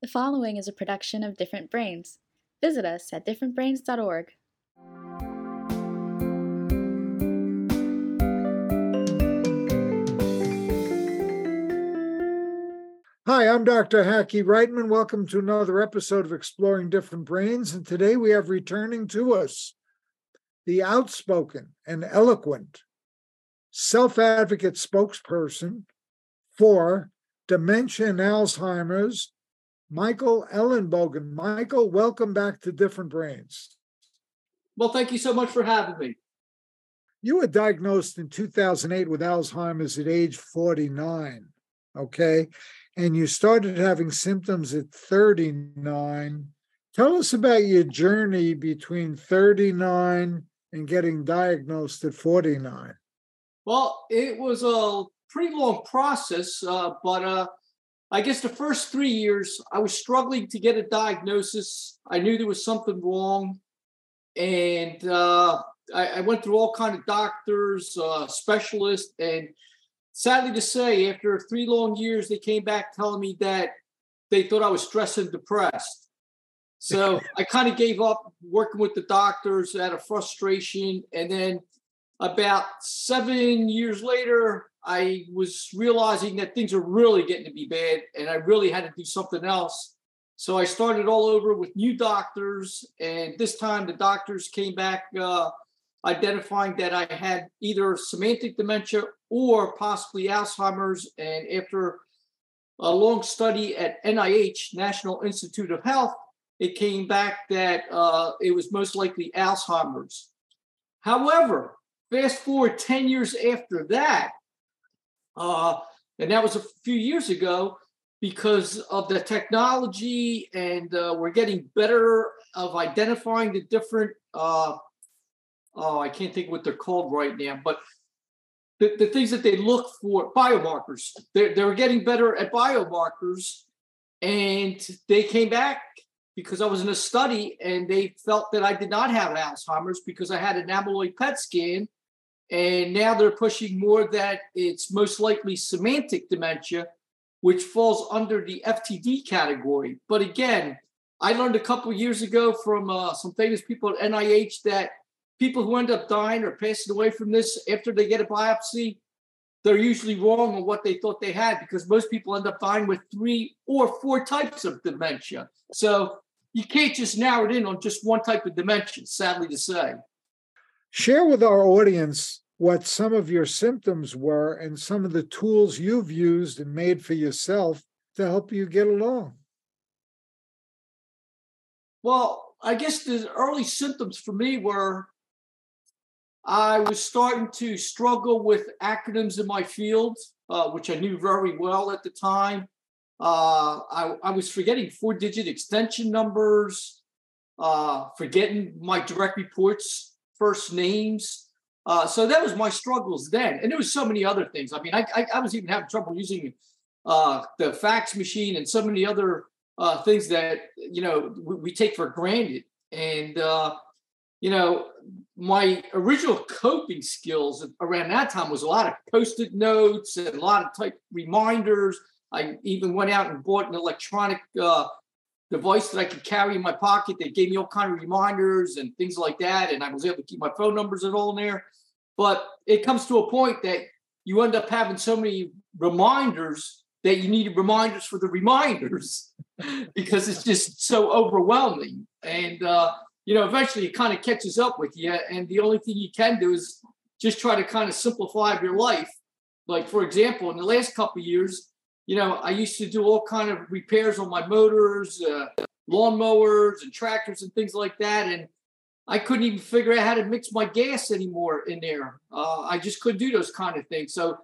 The following is a production of Different Brains. Visit us at differentbrains.org. Hi, I'm Dr. Hackie Reitman. Welcome to another episode of Exploring Different Brains. And today we have returning to us the outspoken and eloquent self advocate spokesperson for dementia and Alzheimer's, Michael Ellenbogen. Michael, welcome back to Different Brains. Well, thank you so much for having me. You were diagnosed in 2008 with Alzheimer's at age 49, okay? and you started having symptoms at 39. Tell us about your journey between 39 and getting diagnosed at 49. Well, it was a pretty long process, uh, but uh, I guess the first three years I was struggling to get a diagnosis. I knew there was something wrong, and uh, I, I, went through all kind of doctors, uh, specialists, and sadly to say, after three long years, they came back telling me that they thought I was stressed and depressed. So I kind of gave up working with the doctors out of frustration. And then about seven years later, I was realizing that things are really getting to be bad and I really had to do something else. So I started all over with new doctors. And this time the doctors came back uh, identifying that I had either semantic dementia or possibly Alzheimer's. And after a long study at NIH, National Institute of Health, it came back that uh, it was most likely Alzheimer's. However, fast forward 10 years after that, uh, and that was a few years ago, because of the technology and uh, we're getting better of identifying the different uh, oh i can't think what they're called right now but the, the things that they look for biomarkers. They're, they're getting better at biomarkers and they came back because i was in a study and they felt that i did not have alzheimer's because i had an amyloid pet scan and now they're pushing more that it's most likely semantic dementia which falls under the ftd category but again i learned a couple years ago from uh, some famous people at nih that people who end up dying or passing away from this after they get a biopsy, they're usually wrong on what they thought they had because most people end up dying with three or four types of dementia. So you can't just narrow it in on just one type of dementia, sadly to say. Share with our audience what some of your symptoms were and some of the tools you've used and made for yourself to help you get along. Well, I guess the early symptoms for me were I was starting to struggle with acronyms in my field, uh, which I knew very well at the time. Uh, I, I, was forgetting four digit extension numbers, uh, forgetting my direct reports, first names. Uh, so that was my struggles then. And there was so many other things. I mean, I, I, I was even having trouble using uh, the fax machine and so many other uh, things that, you know, we, we, take for granted. And, you know, my original coping skills around that time was a lot of post-it notes and a lot of type reminders. I even went out and bought an electronic uh, device that I could carry in my pocket that gave me all kind of reminders and things like that. And I was able to keep my phone numbers and all in there. But it comes to a point that you end up having so many reminders that you need reminders for the reminders because it's just so overwhelming. And uh, you know, eventually it kind of catches up with you. And the only thing you can do is just try to kind of simplify your life. Like, for example, in the last couple years, you know, I used to do all kind of repairs on my motors, uh, lawnmowers and tractors and things like that. And I couldn't even figure out how to mix my gas anymore in there. Uh, I just couldn't do those kind of things. So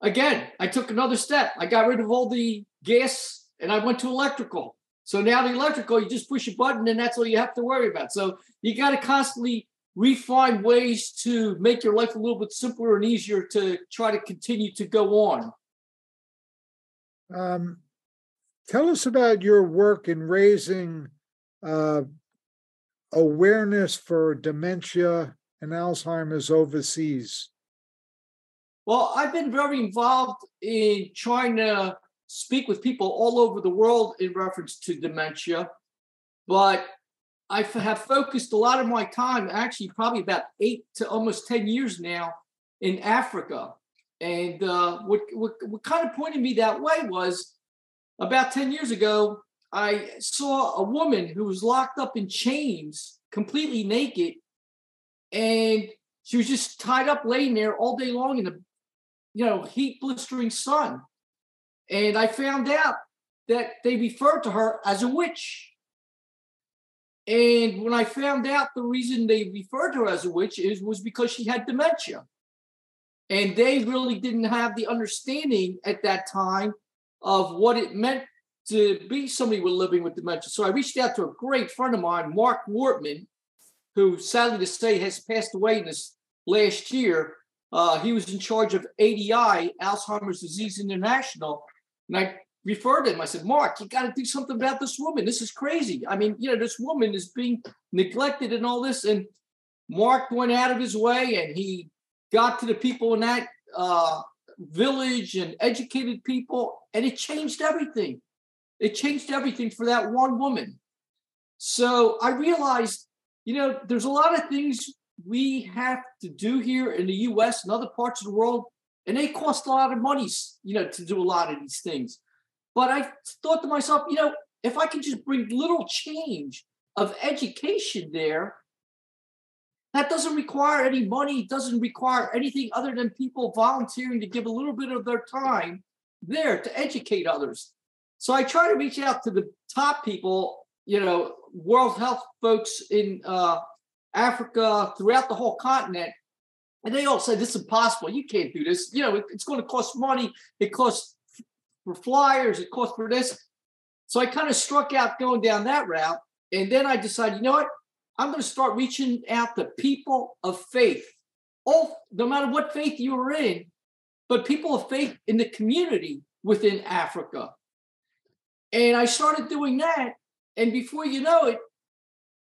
again, I took another step. I got rid of all the gas and I went to electrical. So now the electrical, you just push a button and that's all you have to worry about. So you got to constantly refine ways to make your life a little bit simpler and easier to try to continue to go on. Um, tell us about your work in raising uh, awareness for dementia and Alzheimer's overseas. Well, I've been very involved in trying to speak with people all over the world in reference to dementia, but I have focused a lot of my time, actually, probably about eight to almost 10 years now, in Africa. And uh, what, what, what kind of pointed me that way was about 10 years ago, I saw a woman who was locked up in chains, completely naked, and she was just tied up, laying there all day long in the, you know, heat blistering sun. And I found out that they referred to her as a witch. And when I found out the reason they referred to her as a witch is was because she had dementia. And they really didn't have the understanding at that time of what it meant to be somebody with living with dementia. So I reached out to a great friend of mine, Marc Wortmann, who sadly to say has passed away this last year. Uh, he was in charge of ADI, Alzheimer's Disease International. And I referred him. I said, Mark, you got to do something about this woman. This is crazy. I mean, you know, this woman is being neglected and all this. And Mark went out of his way and he got to the people in that uh, village and educated people, and it changed everything. It changed everything for that one woman. So I realized, you know, there's a lot of things we have to do here in the US and other parts of the world, and they cost a lot of money, you know, to do a lot of these things. But I thought to myself, you know, if I can just bring little change of education there, that doesn't require any money, doesn't require anything other than people volunteering to give a little bit of their time there to educate others. So I try to reach out to the top people, you know, World Health folks in uh, Africa, throughout the whole continent, and they all say this is impossible. You can't do this. You know, it, it's going to cost money. It costs for flyers. It costs for this. So I kind of struck out going down that route, and then I decided, you know what? I'm going to start reaching out to people of faith, all no matter what faith you are in, but people of faith in the community within Africa. And I started doing that, and before you know it,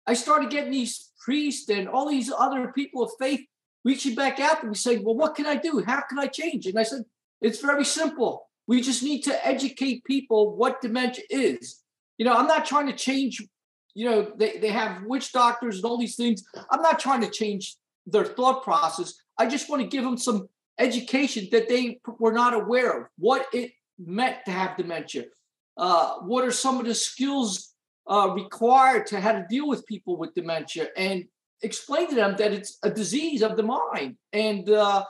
I started getting these priests and all these other people of faith reaching back out to me saying, Well, what can I do? How can I change? And I said, It's very simple. We just need to educate people what dementia is. You know, I'm not trying to change you know, they, they have witch doctors and all these things. I'm not trying to change their thought process. I just want to give them some education that they were not aware of, what it meant to have dementia. Uh, what are some of the skills uh, required to how to deal with people with dementia and explain to them that it's a disease of the mind. And uh,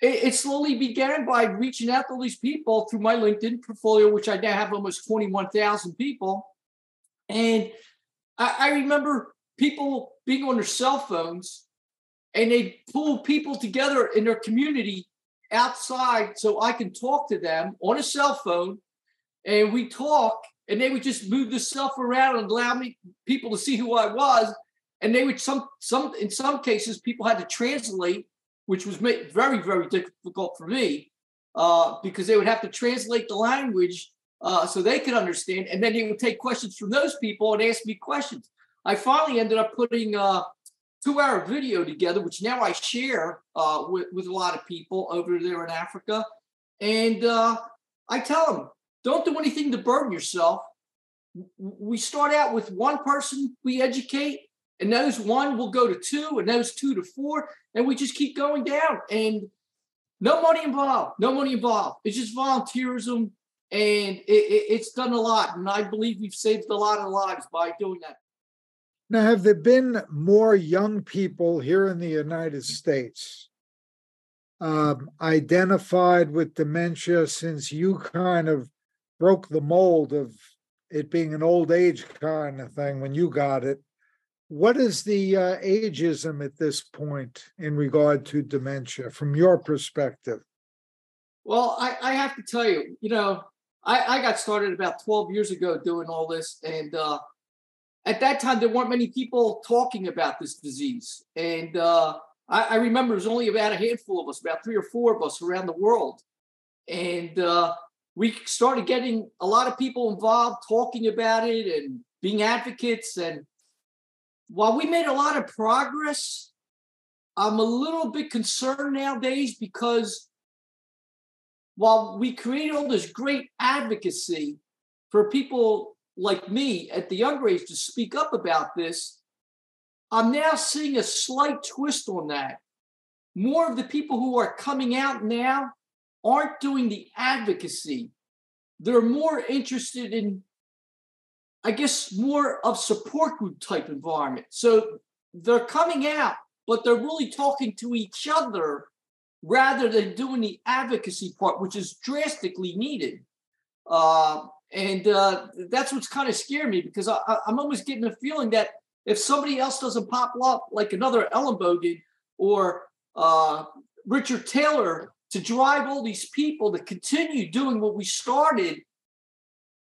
it, it, slowly began by reaching out to all these people through my LinkedIn portfolio, which I now have almost 21,000 people. And I, I remember people being on their cell phones and they pull people together in their community outside so I can talk to them on a cell phone. And we talk and they would just move the stuff around and allow me people to see who I was. And they would some some in some cases people had to translate which was very very difficult for me uh, because they would have to translate the language uh, so they could understand. And then he would take questions from those people and ask me questions. I finally ended up putting a two hour video together, which now I share uh, with, with a lot of people over there in Africa. And uh, I tell them, don't do anything to burden yourself. We start out with one person we educate, and those one will go to two, and those two to four, and we just keep going down. And no money involved, no money involved. It's just volunteerism and it, it, it's done a lot. And I believe we've saved a lot of lives by doing that. Now, have there been more young people here in the United States um, identified with dementia since you kind of broke the mold of it being an old age kind of thing when you got it? What is the uh, ageism at this point in regard to dementia from your perspective? Well, I, I have to tell you, you know, I, I got started about 12 years ago doing all this. And uh, at that time, there weren't many people talking about this disease. And uh, I, I, remember there was only about a handful of us, about three or four of us around the world. And uh, we started getting a lot of people involved talking about it and being advocates. And while we made a lot of progress, I'm a little bit concerned nowadays because while we create all this great advocacy for people like me at the younger age to speak up about this, I'm now seeing a slight twist on that. More of the people who are coming out now aren't doing the advocacy. They're more interested in, I guess, more of support group type environment. So they're coming out, but they're really talking to each other rather than doing the advocacy part, which is drastically needed. Uh, and uh, that's what's kind of scared me because I, am almost getting a feeling that if somebody else doesn't pop up, like another Ellen Ellenbogen or uh, Richard Taylor, to drive all these people to continue doing what we started,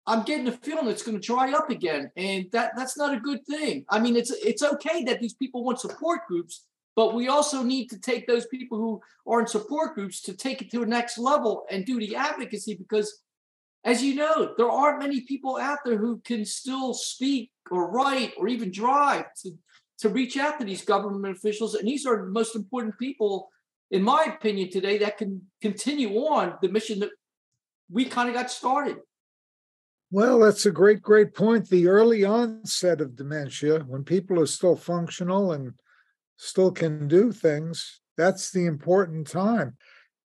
I'm getting a feeling it's going to dry up again, and that that's not a good thing. I mean, it's it's okay that these people want support groups, but we also need to take those people who are in support groups to take it to a next level and do the advocacy because as you know, there aren't many people out there who can still speak or write or even drive to, to reach out to these government officials. And these are the most important people, in my opinion, today that can continue on the mission that we kind of got started. Well, that's a great, great point. The early onset of dementia, when people are still functional and still can do things, that's the important time.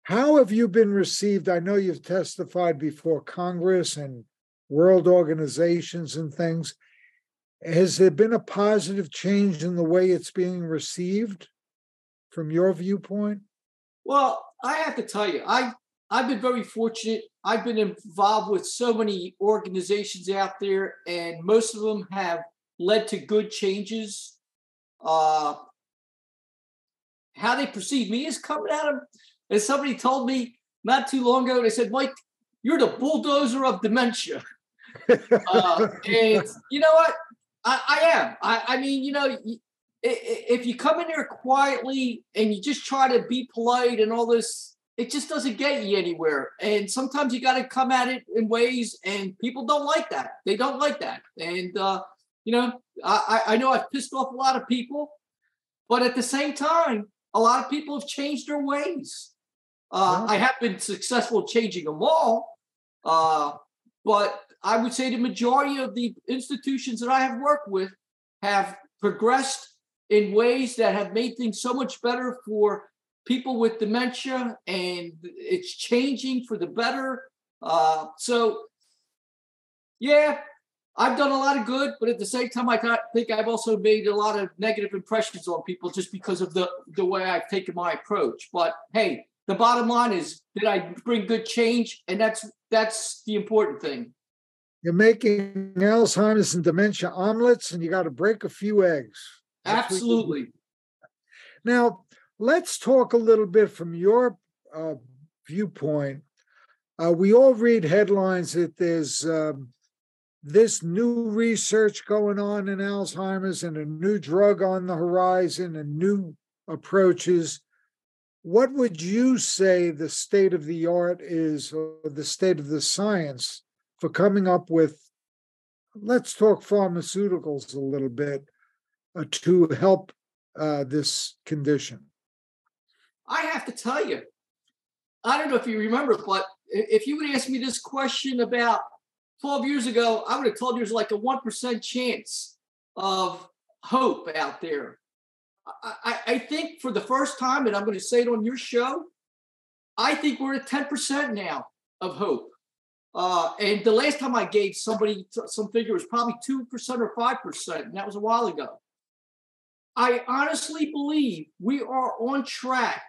How have you been received? I know you've testified before Congress and world organizations and things. Has there been a positive change in the way it's being received from your viewpoint? Well, I have to tell you, I I've been very fortunate. I've been involved with so many organizations out there, and most of them have led to good changes. Uh, how they perceive me is coming out of and somebody told me not too long ago, they said, Mike, you're the bulldozer of dementia. uh, and you know what? I, I am. I, I, mean, you know, if you come in there quietly and you just try to be polite and all this, it just doesn't get you anywhere. And sometimes you got to come at it in ways, and people don't like that. They don't like that. And, uh, you know, I, I know I've pissed off a lot of people, but at the same time, a lot of people have changed their ways. Uh, I have been successful changing them all, uh, but I would say the majority of the institutions that I have worked with have progressed in ways that have made things so much better for people with dementia, and it's changing for the better. Uh, so, yeah, I've done a lot of good, but at the same time, I think I've also made a lot of negative impressions on people just because of the the way I've taken my approach. But hey, the bottom line is did I bring good change? And that's that's the important thing. You're making Alzheimer's and dementia omelets, and you got to break a few eggs. Absolutely. Now, let's talk a little bit from your uh, viewpoint. Uh, we all read headlines that there's um, this new research going on in Alzheimer's and a new drug on the horizon and new approaches what would you say the state of the art is or the state of the science for coming up with let's talk pharmaceuticals a little bit uh, to help uh, this condition? I have to tell you i don't know if you remember but if you would ask me this question about 12 years ago i would have told you there's like a 1% chance of hope out there I, I think for the first time, and I'm going to say it on your show, I think we're at 10% now of hope. Uh, and the last time I gave somebody some figure was probably 2% or 5%, and that was a while ago. I honestly believe we are on track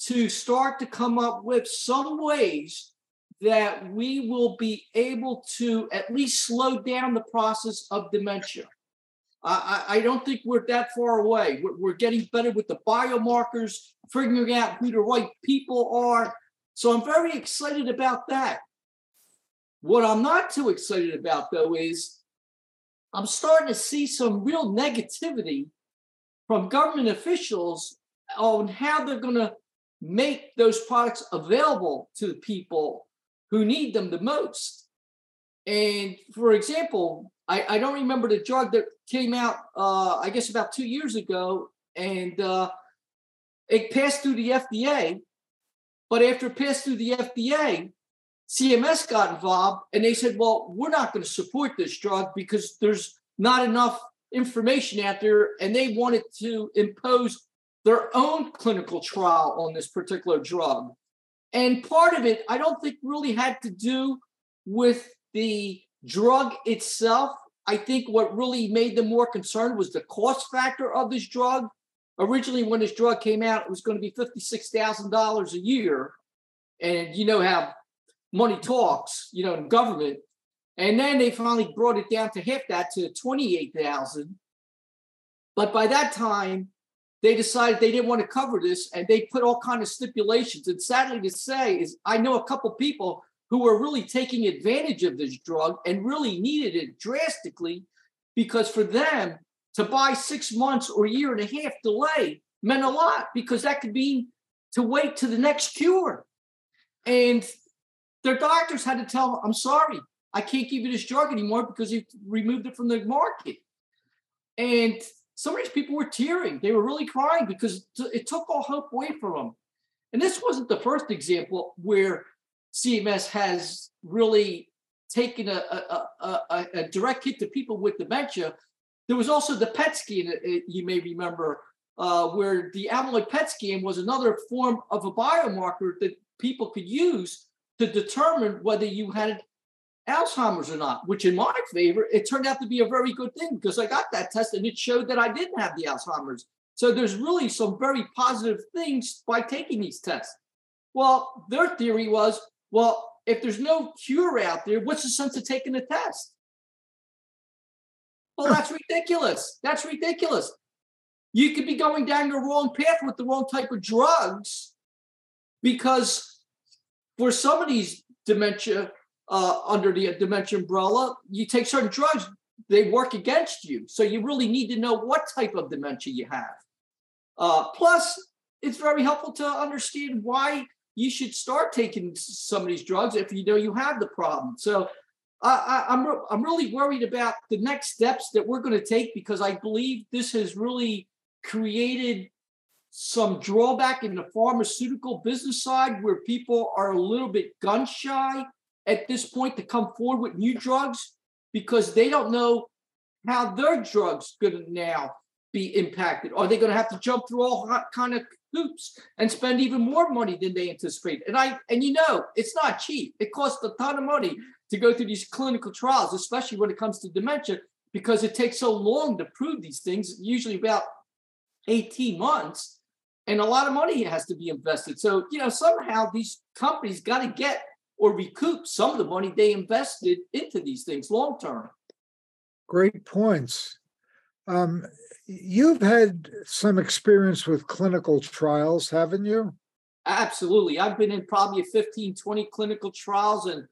to start to come up with some ways that we will be able to at least slow down the process of dementia. I, I don't think we're that far away. We're, we're getting better with the biomarkers, figuring out who the right people are. So I'm very excited about that. What I'm not too excited about, though, is I'm starting to see some real negativity from government officials on how they're going to make those products available to the people who need them the most. And for example, I, I don't remember the drug that came out, uh, I guess about two years ago, and uh, it passed through the FDA. But after it passed through the FDA, CMS got involved and they said, well, we're not going to support this drug because there's not enough information out there. And they wanted to impose their own clinical trial on this particular drug. And part of it, I don't think really had to do with the drug itself. I think what really made them more concerned was the cost factor of this drug. Originally, when this drug came out, it was going to be $56,000 a year. And you know how money talks, you know, in government. And then they finally brought it down to half that to 28,000. But by that time, they decided they didn't want to cover this and they put all kind of stipulations. And sadly to say is I know a couple people who were really taking advantage of this drug and really needed it drastically because for them to buy six months or a year and a half delay meant a lot because that could mean to wait to the next cure. And their doctors had to tell them, I'm sorry, I can't give you this drug anymore because you removed it from the market. And some of these people were tearing. They were really crying because it took all hope away from them. And this wasn't the first example where CMS has really taken a, a, a, a direct hit to people with dementia. There was also the PET scan, you may remember, uh, where the amyloid PET scan was another form of a biomarker that people could use to determine whether you had Alzheimer's or not, which in my favor, it turned out to be a very good thing because I got that test and it showed that I didn't have the Alzheimer's. So there's really some very positive things by taking these tests. Well, their theory was, well, if there's no cure out there, what's the sense of taking the test? Well, that's ridiculous. That's ridiculous. You could be going down the wrong path with the wrong type of drugs because for some of these dementia uh, under the dementia umbrella, you take certain drugs, they work against you. So you really need to know what type of dementia you have. Uh, plus, it's very helpful to understand why you should start taking some of these drugs if you know you have the problem. So I, I'm I'm really worried about the next steps that we're going to take because I believe this has really created some drawback in the pharmaceutical business side where people are a little bit gun shy at this point to come forward with new drugs because they don't know how their drugs going to now be impacted. Are they going to have to jump through all kind of hoops and spend even more money than they anticipate? And I and you know it's not cheap. It costs a ton of money to go through these clinical trials, especially when it comes to dementia, because it takes so long to prove these things. Usually about 18 months, and a lot of money has to be invested. So you know somehow these companies got to get or recoup some of the money they invested into these things long term. Great points. Um, you've had some experience with clinical trials, haven't you? Absolutely. I've been in probably 15, 20 clinical trials, and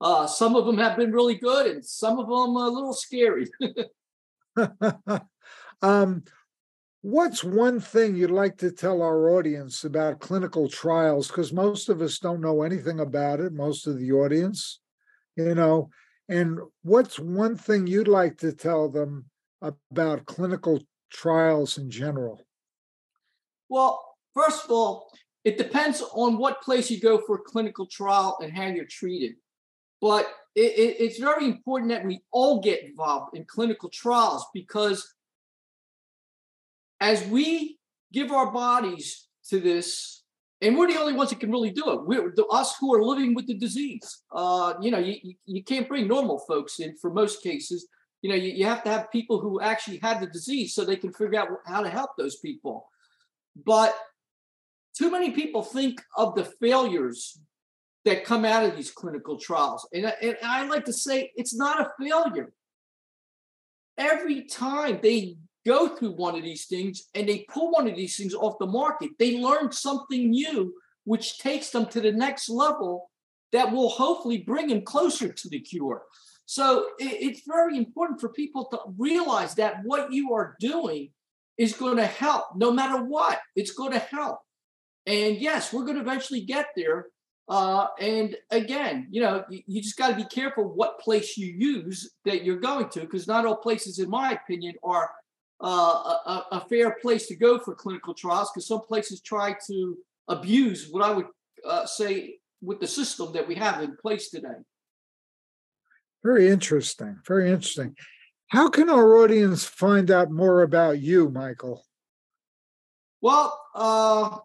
uh, some of them have been really good, and some of them a little scary. um, What's one thing you'd like to tell our audience about clinical trials? Because most of us don't know anything about it, most of the audience, you know. And what's one thing you'd like to tell them about clinical trials in general? Well, first of all, it depends on what place you go for a clinical trial and how you're treated. But it, it, it's very important that we all get involved in clinical trials because as we give our bodies to this, and we're the only ones that can really do it. We're the, us who are living with the disease. Uh, you know, you, you can't bring normal folks in for most cases. You know, you, you have to have people who actually had the disease so they can figure out how to help those people. But too many people think of the failures that come out of these clinical trials. And, and I like to say it's not a failure. Every time they go through one of these things and they pull one of these things off the market, they learn something new, which takes them to the next level that will hopefully bring them closer to the cure. So it's very important for people to realize that what you are doing is going to help no matter what, it's going to help. And yes, we're going to eventually get there. Uh, and again, you know, you, you just got to be careful what place you use that you're going to, because not all places, in my opinion, are uh, a, a, fair place to go for clinical trials because some places try to abuse what I would uh, say, with the system that we have in place today. Very interesting. Very interesting. How can our audience find out more about you, Michael? Well, uh,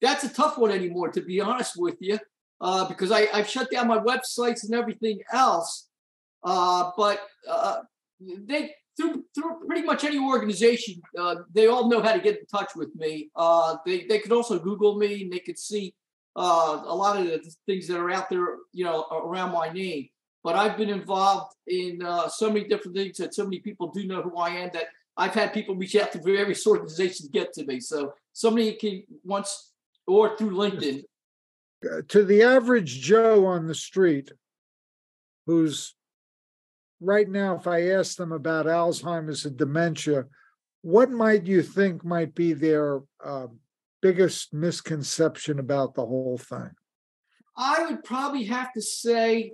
that's a tough one anymore, to be honest with you, uh, because I, I've shut down my websites and everything else. Uh, but uh, they through through pretty much any organization, uh, they all know how to get in touch with me. Uh, they they could also Google me and they could see uh, a lot of the things that are out there, you know, around my name. But I've been involved in uh, so many different things that so many people do know who I am that I've had people reach out to various organizations to get to me. So somebody can once or through LinkedIn. Uh, to the average Joe on the street who's right now, if I ask them about Alzheimer's and dementia, what might you think might be their uh, biggest misconception about the whole thing? I would probably have to say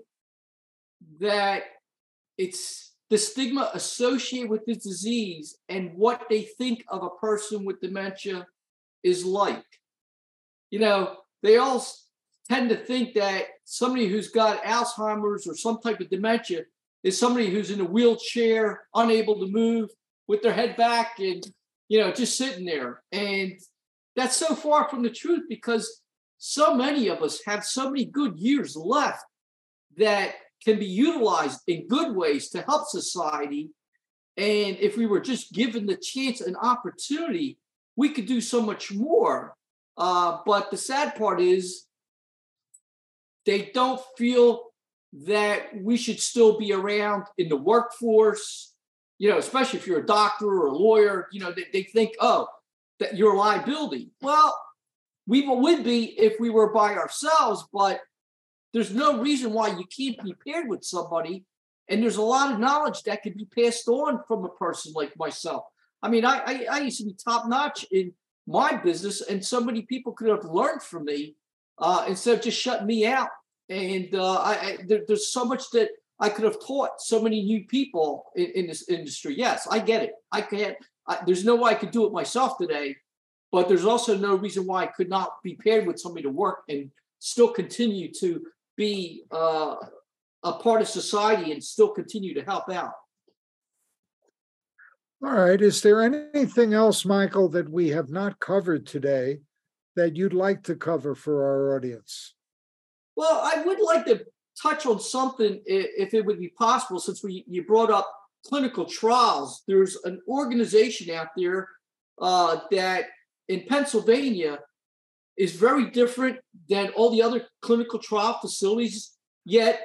that it's the stigma associated with this disease and what they think of a person with dementia is like. You know, they all tend to think that somebody who's got Alzheimer's or some type of dementia is somebody who's in a wheelchair, unable to move, with their head back and you know just sitting there. And that's so far from the truth because so many of us have so many good years left that can be utilized in good ways to help society. And if we were just given the chance and opportunity, we could do so much more. Uh, but the sad part is they don't feel that we should still be around in the workforce, you know, especially if you're a doctor or a lawyer, you know, they, they think, oh, that you're a liability. Well, we would be if we were by ourselves, but there's no reason why you can't be paired with somebody. And there's a lot of knowledge that can be passed on from a person like myself. I mean, I, I, I used to be top notch in my business, and so many people could have learned from me uh, instead of just shutting me out and uh, I, I there, there's so much that I could have taught so many new people in, in this industry. Yes, I get it. I can't. I, there's no way I could do it myself today, but there's also no reason why I could not be paired with somebody to work and still continue to be uh, a part of society and still continue to help out. All right. Is there anything else, Michael, that we have not covered today that you'd like to cover for our audience? Well, I would like to touch on something, if it would be possible, since we you brought up clinical trials. There's an organization out there uh, that in Pennsylvania is very different than all the other clinical trial facilities. Yet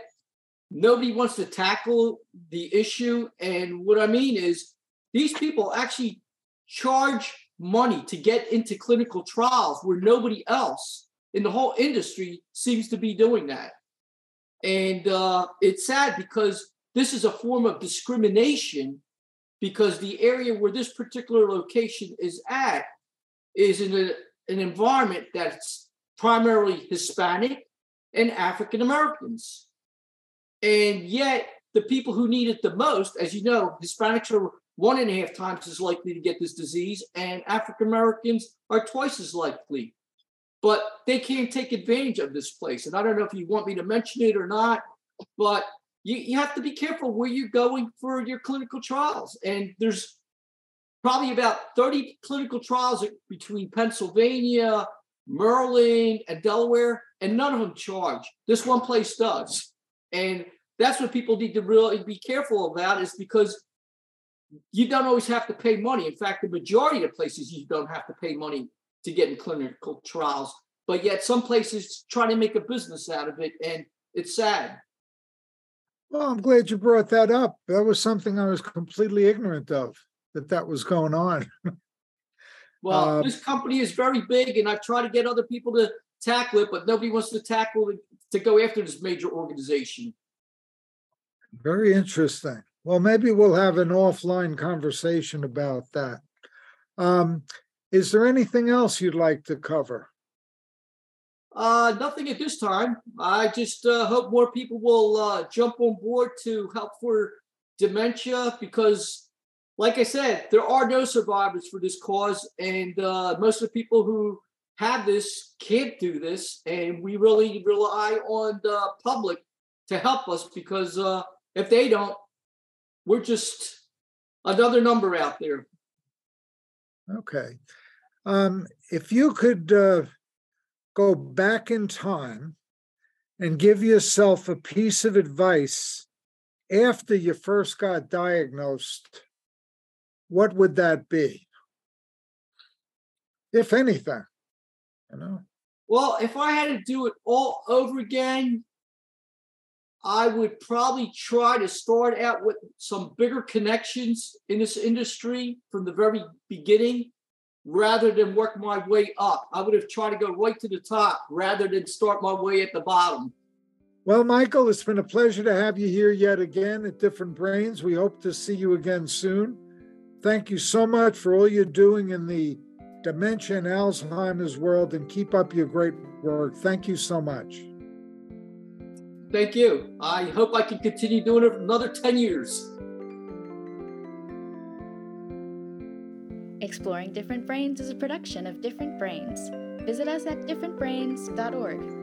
nobody wants to tackle the issue. And what I mean is, these people actually charge money to get into clinical trials where nobody else in the whole industry seems to be doing that. And uh, it's sad because this is a form of discrimination because the area where this particular location is at is in a, an environment that's primarily Hispanic and African Americans. And yet, the people who need it the most, as you know, Hispanics are one and a half times as likely to get this disease, and African Americans are twice as likely but they can't take advantage of this place. And I don't know if you want me to mention it or not, but you, you have to be careful where you're going for your clinical trials. And there's probably about 30 clinical trials between Pennsylvania, Maryland, and Delaware, and none of them charge. This one place does. And that's what people need to really be careful about is because you don't always have to pay money. In fact, the majority of places you don't have to pay money to get in clinical trials. But yet some places try to make a business out of it, and it's sad. Well, I'm glad you brought that up. That was something I was completely ignorant of that that was going on. well, uh, this company is very big, and I've tried to get other people to tackle it, but nobody wants to tackle it to go after this major organization. Very interesting. Well, maybe we'll have an offline conversation about that. Um, is there anything else you'd like to cover? Uh, nothing at this time. I just uh, hope more people will uh, jump on board to help for dementia because, like I said, there are no survivors for this cause, and uh, most of the people who have this can't do this, and we really rely on the public to help us because uh, if they don't, we're just another number out there. Okay. Um, if you could uh, go back in time and give yourself a piece of advice after you first got diagnosed, what would that be? If anything, you know? Well, if I had to do it all over again, I would probably try to start out with some bigger connections in this industry from the very beginning rather than work my way up. I would have tried to go right to the top rather than start my way at the bottom. Well, Michael, it's been a pleasure to have you here yet again at Different Brains. We hope to see you again soon. Thank you so much for all you're doing in the dementia and Alzheimer's world and keep up your great work. Thank you so much. Thank you. I hope I can continue doing it for another 10 years. Exploring Different Brains is a production of Different Brains. Visit us at differentbrains.org.